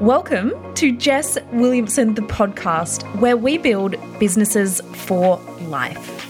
Welcome to Jess Williamson, the podcast, where we build businesses for life.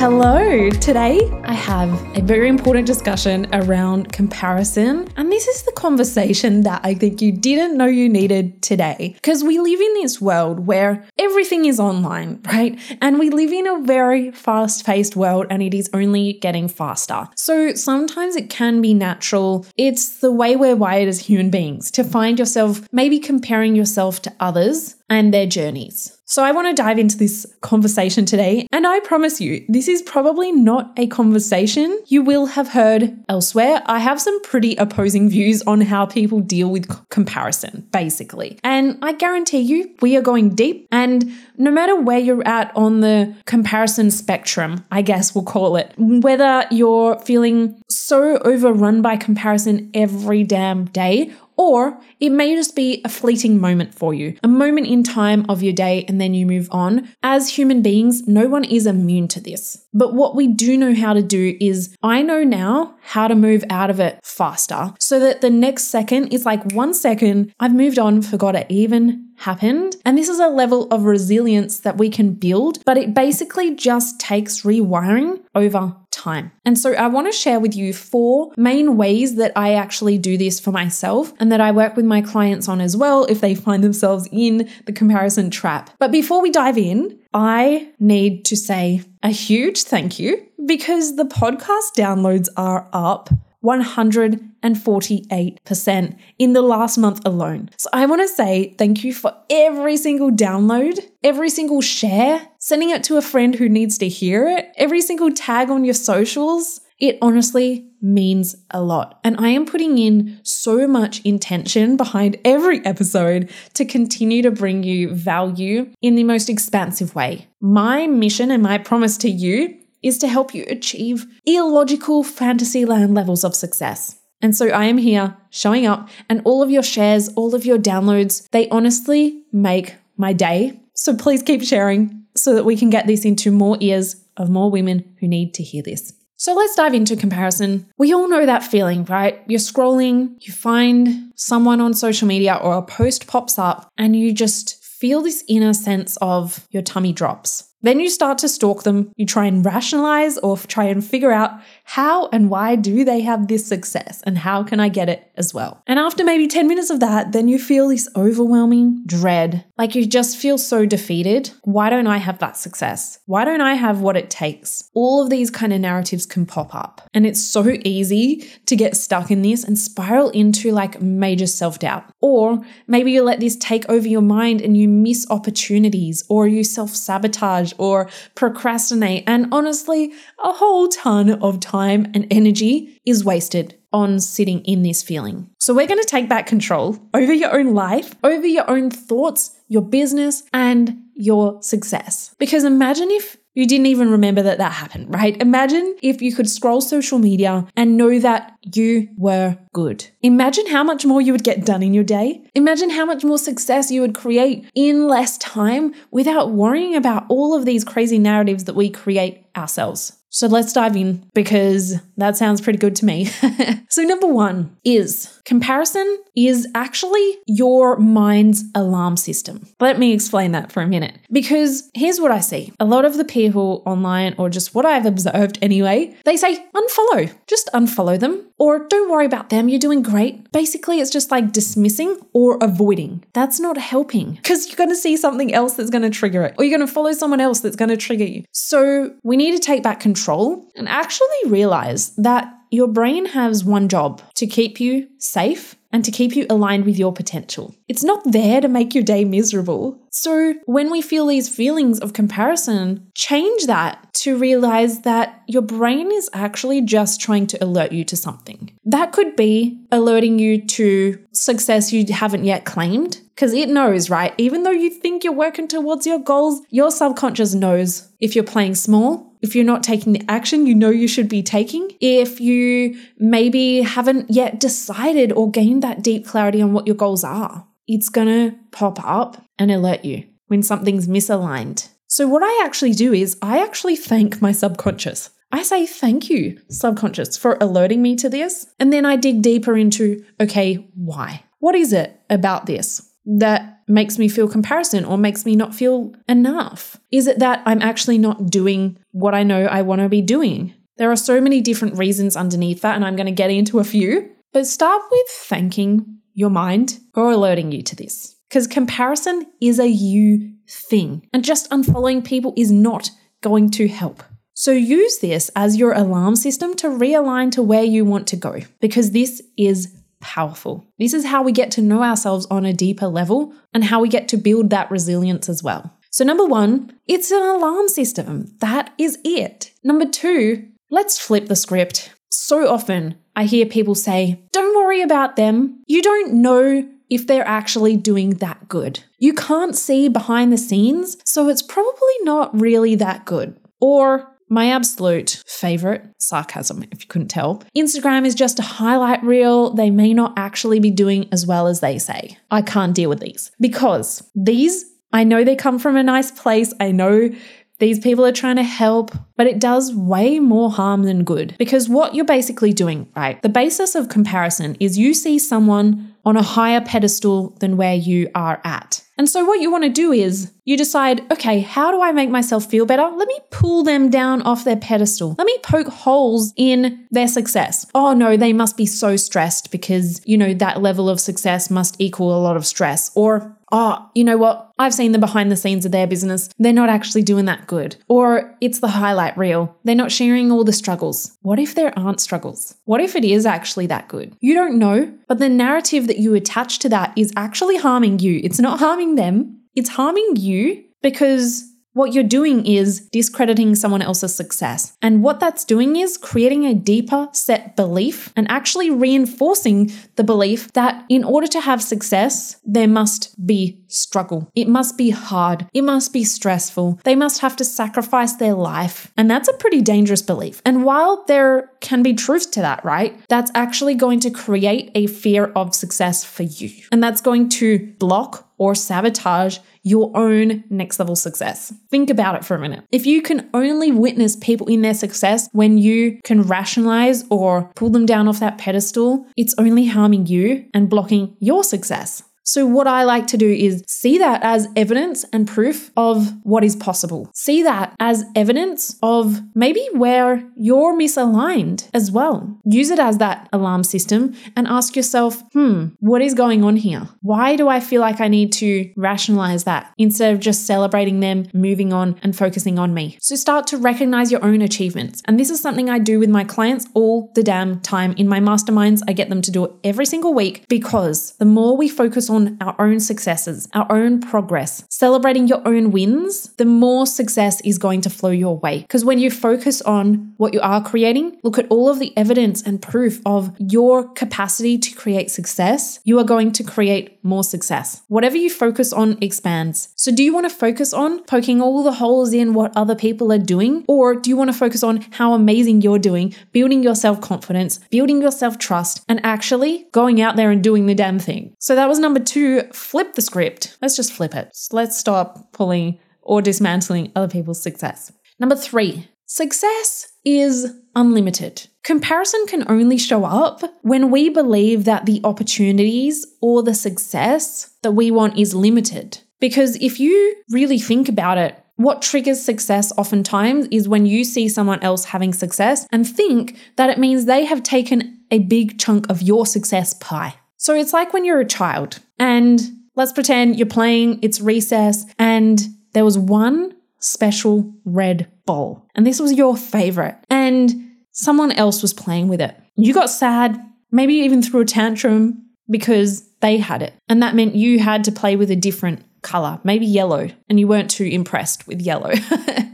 Hello. Today I have a very important discussion around comparison. And this is the conversation that I think you didn't know you needed today. Because we live in this world where everything is online, right? And we live in a very fast paced world and it is only getting faster. So sometimes it can be natural. It's the way we're wired as human beings to find yourself maybe comparing yourself to others and their journeys. So, I want to dive into this conversation today, and I promise you, this is probably not a conversation you will have heard elsewhere. I have some pretty opposing views on how people deal with comparison, basically. And I guarantee you, we are going deep, and no matter where you're at on the comparison spectrum, I guess we'll call it, whether you're feeling so overrun by comparison every damn day, or it may just be a fleeting moment for you, a moment in time of your day, and then you move on. As human beings, no one is immune to this. But what we do know how to do is I know now how to move out of it faster so that the next second is like one second, I've moved on, forgot it even happened. And this is a level of resilience that we can build, but it basically just takes rewiring over time. And so I want to share with you four main ways that I actually do this for myself and that I work with my clients on as well if they find themselves in the comparison trap. But before we dive in, I need to say a huge thank you because the podcast downloads are up 148% in the last month alone. So I want to say thank you for every single download, every single share, sending it to a friend who needs to hear it, every single tag on your socials. It honestly means a lot. And I am putting in so much intention behind every episode to continue to bring you value in the most expansive way. My mission and my promise to you is to help you achieve illogical fantasyland levels of success. And so I am here showing up, and all of your shares, all of your downloads, they honestly make my day. So please keep sharing so that we can get this into more ears of more women who need to hear this. So let's dive into comparison. We all know that feeling, right? You're scrolling, you find someone on social media or a post pops up, and you just feel this inner sense of your tummy drops. Then you start to stalk them. You try and rationalize or try and figure out how and why do they have this success and how can I get it as well. And after maybe 10 minutes of that, then you feel this overwhelming dread. Like you just feel so defeated. Why don't I have that success? Why don't I have what it takes? All of these kind of narratives can pop up. And it's so easy to get stuck in this and spiral into like major self doubt. Or maybe you let this take over your mind and you miss opportunities or you self sabotage or procrastinate. And honestly, a whole ton of time and energy is wasted on sitting in this feeling. So, we're going to take back control over your own life, over your own thoughts, your business, and your success. Because imagine if you didn't even remember that that happened, right? Imagine if you could scroll social media and know that you were good. Imagine how much more you would get done in your day. Imagine how much more success you would create in less time without worrying about all of these crazy narratives that we create ourselves. So let's dive in because that sounds pretty good to me. so, number one is comparison is actually your mind's alarm system. Let me explain that for a minute because here's what I see a lot of the people online, or just what I've observed anyway, they say unfollow, just unfollow them, or don't worry about them, you're doing great. Basically, it's just like dismissing or avoiding. That's not helping because you're going to see something else that's going to trigger it, or you're going to follow someone else that's going to trigger you. So, we need to take back control control and actually realize that your brain has one job to keep you safe and to keep you aligned with your potential. It's not there to make your day miserable. So, when we feel these feelings of comparison, change that to realize that your brain is actually just trying to alert you to something. That could be alerting you to success you haven't yet claimed, because it knows, right? Even though you think you're working towards your goals, your subconscious knows if you're playing small if you're not taking the action you know you should be taking, if you maybe haven't yet decided or gained that deep clarity on what your goals are, it's gonna pop up and alert you when something's misaligned. So, what I actually do is I actually thank my subconscious. I say thank you, subconscious, for alerting me to this. And then I dig deeper into okay, why? What is it about this that makes me feel comparison or makes me not feel enough? Is it that I'm actually not doing what I know I want to be doing? There are so many different reasons underneath that, and I'm going to get into a few. But start with thanking your mind for alerting you to this. Because comparison is a you thing, and just unfollowing people is not going to help. So use this as your alarm system to realign to where you want to go, because this is powerful. This is how we get to know ourselves on a deeper level and how we get to build that resilience as well. So, number one, it's an alarm system. That is it. Number two, let's flip the script. So often I hear people say, don't worry about them. You don't know if they're actually doing that good. You can't see behind the scenes, so it's probably not really that good. Or my absolute favorite, sarcasm, if you couldn't tell. Instagram is just a highlight reel. They may not actually be doing as well as they say. I can't deal with these because these, I know they come from a nice place. I know these people are trying to help, but it does way more harm than good. Because what you're basically doing, right? The basis of comparison is you see someone on a higher pedestal than where you are at. And so, what you want to do is you decide, okay, how do I make myself feel better? Let me pull them down off their pedestal. Let me poke holes in their success. Oh no, they must be so stressed because, you know, that level of success must equal a lot of stress. Or oh, you know what? I've seen the behind the scenes of their business. They're not actually doing that good. Or it's the highlight reel. They're not sharing all the struggles. What if there aren't struggles? What if it is actually that good? You don't know, but the narrative that you attach to that is actually harming you. It's not harming them, it's harming you because what you're doing is discrediting someone else's success. And what that's doing is creating a deeper set belief and actually reinforcing the belief that in order to have success, there must be struggle. It must be hard. It must be stressful. They must have to sacrifice their life. And that's a pretty dangerous belief. And while there can be truth to that, right? That's actually going to create a fear of success for you. And that's going to block or sabotage your own next level success. Think about it for a minute. If you can only witness people in their success when you can rationalize or pull them down off that pedestal, it's only harming you and blocking your success. So, what I like to do is see that as evidence and proof of what is possible. See that as evidence of maybe where you're misaligned as well. Use it as that alarm system and ask yourself, hmm, what is going on here? Why do I feel like I need to rationalize that instead of just celebrating them, moving on, and focusing on me? So, start to recognize your own achievements. And this is something I do with my clients all the damn time. In my masterminds, I get them to do it every single week because the more we focus on on our own successes, our own progress, celebrating your own wins, the more success is going to flow your way. Because when you focus on what you are creating, look at all of the evidence and proof of your capacity to create success, you are going to create more success. Whatever you focus on expands. So, do you want to focus on poking all the holes in what other people are doing? Or do you want to focus on how amazing you're doing, building your self confidence, building your self trust, and actually going out there and doing the damn thing? So, that was number two flip the script. Let's just flip it. Let's stop pulling or dismantling other people's success. Number three, success is unlimited. Comparison can only show up when we believe that the opportunities or the success that we want is limited. Because if you really think about it, what triggers success oftentimes is when you see someone else having success and think that it means they have taken a big chunk of your success pie. So it's like when you're a child and let's pretend you're playing, it's recess, and there was one special red ball. and this was your favorite, and someone else was playing with it. You got sad, maybe even threw a tantrum because they had it, and that meant you had to play with a different color, maybe yellow, and you weren't too impressed with yellow.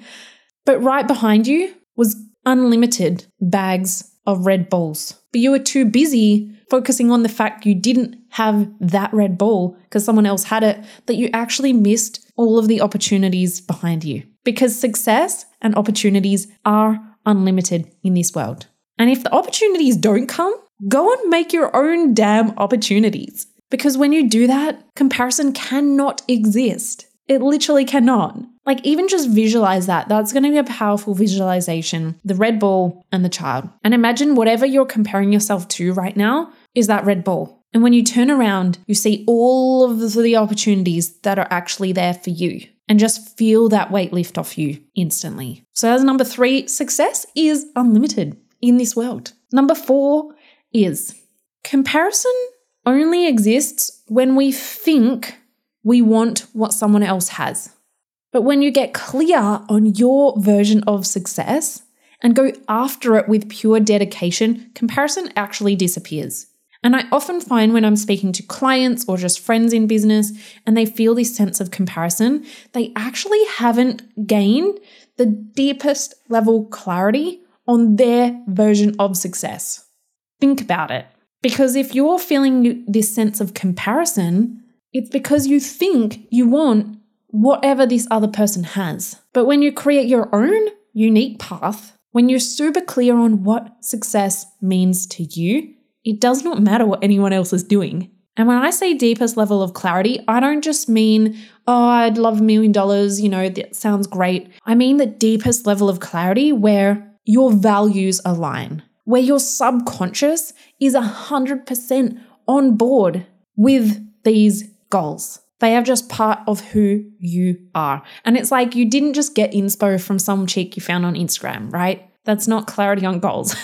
but right behind you was unlimited bags of red balls, but you were too busy focusing on the fact you didn't have that red ball because someone else had it, that you actually missed all of the opportunities behind you. Because success and opportunities are unlimited in this world. And if the opportunities don't come, go and make your own damn opportunities. Because when you do that, comparison cannot exist. It literally cannot. Like, even just visualize that. That's going to be a powerful visualization. The red ball and the child. And imagine whatever you're comparing yourself to right now is that red ball. And when you turn around, you see all of the opportunities that are actually there for you. And just feel that weight lift off you instantly. So, as number three, success is unlimited in this world. Number four is comparison only exists when we think we want what someone else has. But when you get clear on your version of success and go after it with pure dedication, comparison actually disappears. And I often find when I'm speaking to clients or just friends in business and they feel this sense of comparison, they actually haven't gained the deepest level clarity on their version of success. Think about it. Because if you're feeling this sense of comparison, it's because you think you want whatever this other person has. But when you create your own unique path, when you're super clear on what success means to you, it does not matter what anyone else is doing. And when I say deepest level of clarity, I don't just mean, oh, I'd love a million dollars, you know, that sounds great. I mean the deepest level of clarity where your values align, where your subconscious is 100% on board with these goals. They are just part of who you are. And it's like you didn't just get inspo from some chick you found on Instagram, right? That's not clarity on goals.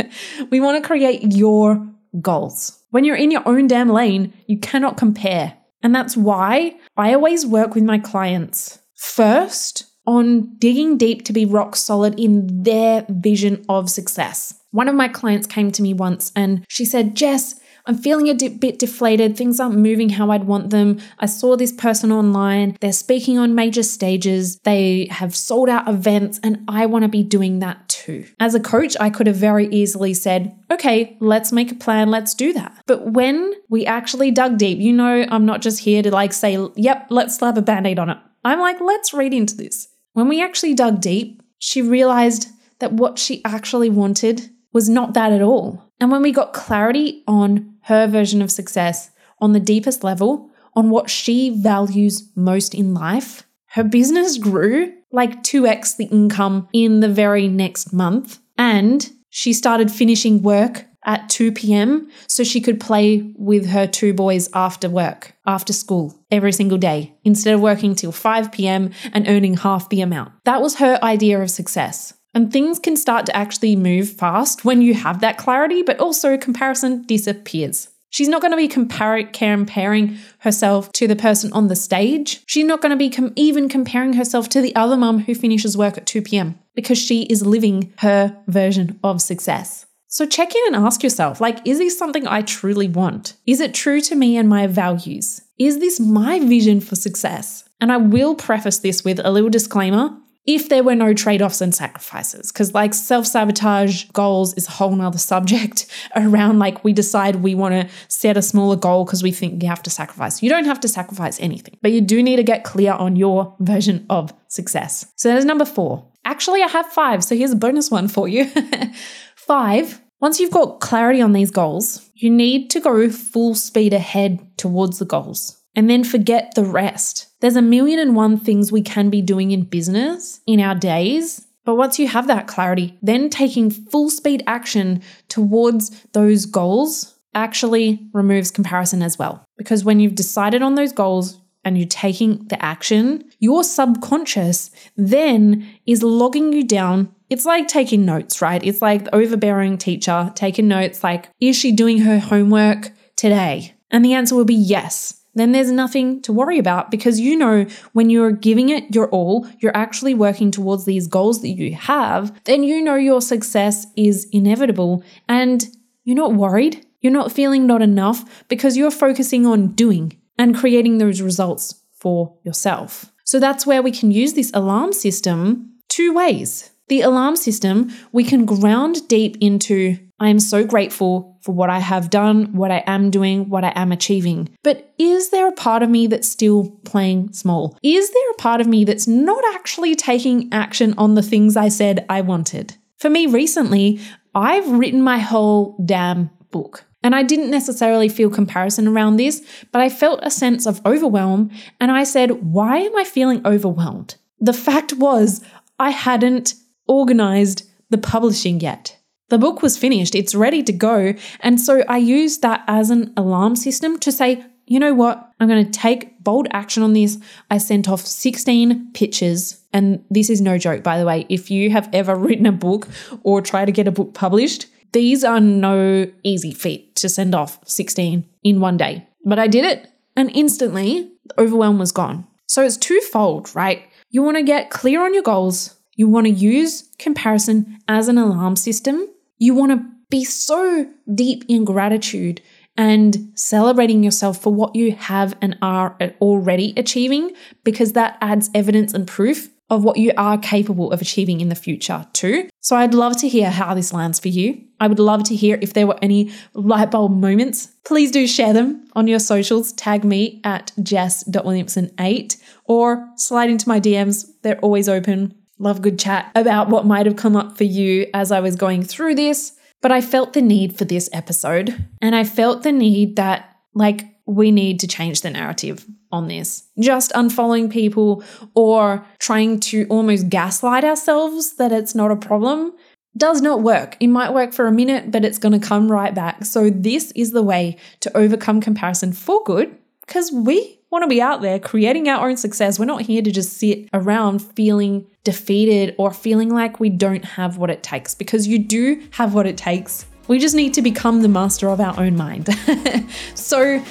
we want to create your goals. When you're in your own damn lane, you cannot compare. And that's why I always work with my clients first on digging deep to be rock solid in their vision of success. One of my clients came to me once and she said, Jess, I'm feeling a bit deflated. Things aren't moving how I'd want them. I saw this person online. They're speaking on major stages. They have sold out events, and I want to be doing that too. As a coach, I could have very easily said, okay, let's make a plan. Let's do that. But when we actually dug deep, you know, I'm not just here to like say, yep, let's slap a band aid on it. I'm like, let's read into this. When we actually dug deep, she realized that what she actually wanted was not that at all. And when we got clarity on her version of success on the deepest level, on what she values most in life, her business grew like 2x the income in the very next month. And she started finishing work at 2 p.m. so she could play with her two boys after work, after school, every single day, instead of working till 5 p.m. and earning half the amount. That was her idea of success. And things can start to actually move fast when you have that clarity, but also comparison disappears. She's not going to be comparing herself to the person on the stage. She's not going to be com- even comparing herself to the other mum who finishes work at 2 p.m. because she is living her version of success. So check in and ask yourself like, is this something I truly want? Is it true to me and my values? Is this my vision for success? And I will preface this with a little disclaimer if there were no trade offs and sacrifices. Because, like, self sabotage goals is a whole nother subject around like we decide we want to set a smaller goal because we think you have to sacrifice. You don't have to sacrifice anything, but you do need to get clear on your version of success. So, that is number four. Actually, I have five. So, here's a bonus one for you. five. Once you've got clarity on these goals, you need to go full speed ahead towards the goals and then forget the rest. There's a million and one things we can be doing in business in our days. But once you have that clarity, then taking full speed action towards those goals actually removes comparison as well. Because when you've decided on those goals and you're taking the action, your subconscious then is logging you down. It's like taking notes, right? It's like the overbearing teacher taking notes like, is she doing her homework today? And the answer will be yes then there's nothing to worry about because you know when you're giving it your all, you're actually working towards these goals that you have, then you know your success is inevitable and you're not worried. You're not feeling not enough because you're focusing on doing and creating those results for yourself. So that's where we can use this alarm system two ways. The alarm system, we can ground deep into I am so grateful for what I have done, what I am doing, what I am achieving. But is there a part of me that's still playing small? Is there a part of me that's not actually taking action on the things I said I wanted? For me recently, I've written my whole damn book. And I didn't necessarily feel comparison around this, but I felt a sense of overwhelm. And I said, Why am I feeling overwhelmed? The fact was, I hadn't organized the publishing yet. The book was finished, it's ready to go. And so I used that as an alarm system to say, you know what? I'm going to take bold action on this. I sent off 16 pitches. And this is no joke, by the way. If you have ever written a book or try to get a book published, these are no easy feat to send off 16 in one day. But I did it, and instantly the overwhelm was gone. So it's twofold, right? You want to get clear on your goals, you want to use comparison as an alarm system, you want to be so deep in gratitude and celebrating yourself for what you have and are already achieving because that adds evidence and proof of what you are capable of achieving in the future too. So I'd love to hear how this lands for you. I would love to hear if there were any light bulb moments. Please do share them on your socials. Tag me at jess.williamson8 or slide into my DMs. They're always open. Love good chat about what might have come up for you as I was going through this. But I felt the need for this episode and I felt the need that like we need to change the narrative on this. Just unfollowing people or trying to almost gaslight ourselves that it's not a problem does not work. It might work for a minute, but it's going to come right back. So, this is the way to overcome comparison for good because we want to be out there creating our own success. We're not here to just sit around feeling defeated or feeling like we don't have what it takes because you do have what it takes. We just need to become the master of our own mind. so,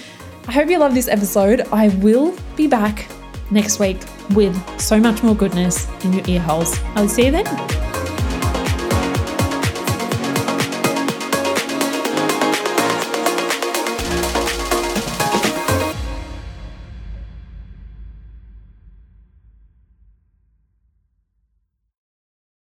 I hope you love this episode. I will be back next week with so much more goodness in your ear holes. I'll see you then.